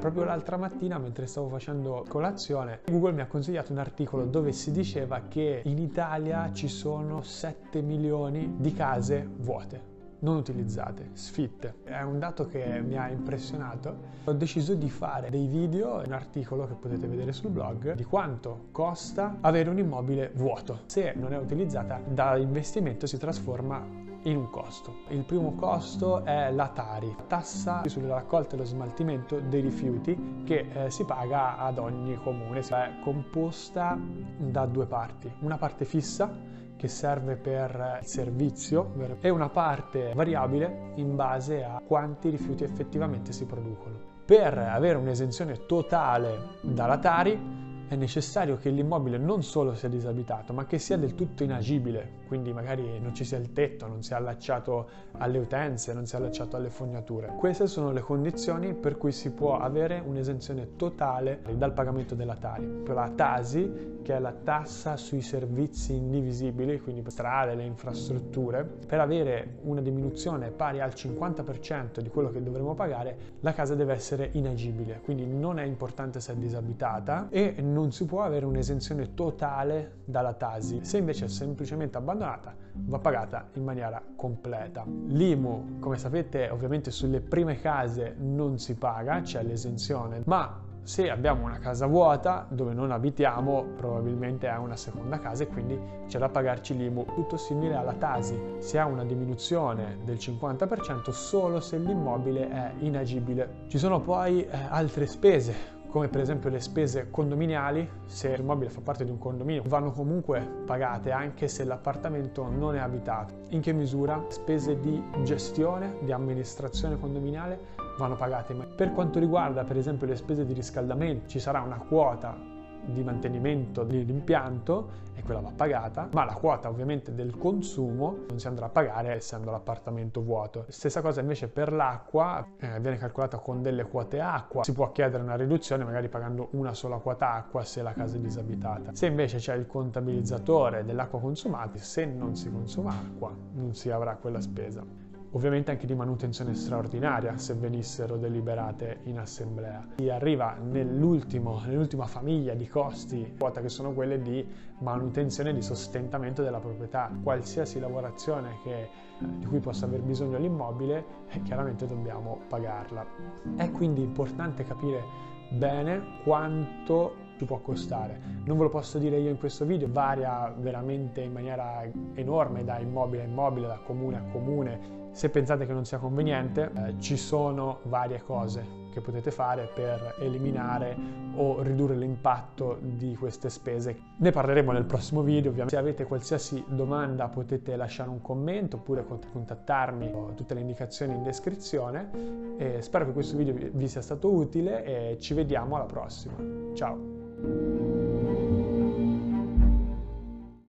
Proprio l'altra mattina, mentre stavo facendo colazione, Google mi ha consigliato un articolo dove si diceva che in Italia ci sono 7 milioni di case vuote non utilizzate, sfitte. È un dato che mi ha impressionato. Ho deciso di fare dei video, un articolo che potete vedere sul blog, di quanto costa avere un immobile vuoto. Se non è utilizzata, da investimento si trasforma in un costo. Il primo costo è la Tari, tassa sulla raccolta e lo smaltimento dei rifiuti che eh, si paga ad ogni comune. È composta da due parti, una parte fissa che serve per il servizio e una parte variabile in base a quanti rifiuti effettivamente si producono. Per avere un'esenzione totale dalla Tari è necessario che l'immobile non solo sia disabitato, ma che sia del tutto inagibile, quindi magari non ci sia il tetto, non sia allacciato alle utenze, non sia allacciato alle fognature. Queste sono le condizioni per cui si può avere un'esenzione totale dal pagamento della Tari. La TASI, che è la tassa sui servizi indivisibili, quindi strade, le infrastrutture, per avere una diminuzione pari al 50% di quello che dovremo pagare, la casa deve essere inagibile, quindi non è importante se è disabitata e non non si può avere un'esenzione totale dalla Tasi. Se invece è semplicemente abbandonata, va pagata in maniera completa. L'IMU, come sapete, ovviamente sulle prime case non si paga, c'è l'esenzione, ma se abbiamo una casa vuota dove non abitiamo, probabilmente è una seconda casa e quindi c'è da pagarci l'IMU. Tutto simile alla Tasi, si ha una diminuzione del 50% solo se l'immobile è inagibile. Ci sono poi eh, altre spese come per esempio le spese condominiali, se l'immobile fa parte di un condominio, vanno comunque pagate anche se l'appartamento non è abitato. In che misura? Spese di gestione, di amministrazione condominiale vanno pagate. Per quanto riguarda per esempio le spese di riscaldamento, ci sarà una quota di mantenimento dell'impianto e quella va pagata, ma la quota ovviamente del consumo non si andrà a pagare essendo l'appartamento vuoto. Stessa cosa invece per l'acqua, eh, viene calcolata con delle quote acqua, si può chiedere una riduzione magari pagando una sola quota acqua se la casa è disabitata. Se invece c'è il contabilizzatore dell'acqua consumata, se non si consuma acqua non si avrà quella spesa ovviamente anche di manutenzione straordinaria se venissero deliberate in assemblea. Si arriva nell'ultima famiglia di costi, quota che sono quelle di manutenzione e di sostentamento della proprietà. Qualsiasi lavorazione che, di cui possa aver bisogno l'immobile, eh, chiaramente dobbiamo pagarla. È quindi importante capire bene quanto può costare. Non ve lo posso dire io in questo video, varia veramente in maniera enorme da immobile a immobile, da comune a comune. Se pensate che non sia conveniente, eh, ci sono varie cose che potete fare per eliminare o ridurre l'impatto di queste spese. Ne parleremo nel prossimo video, ovviamente. Se avete qualsiasi domanda potete lasciare un commento oppure contattarmi, ho tutte le indicazioni in descrizione. E spero che questo video vi sia stato utile e ci vediamo alla prossima. Ciao!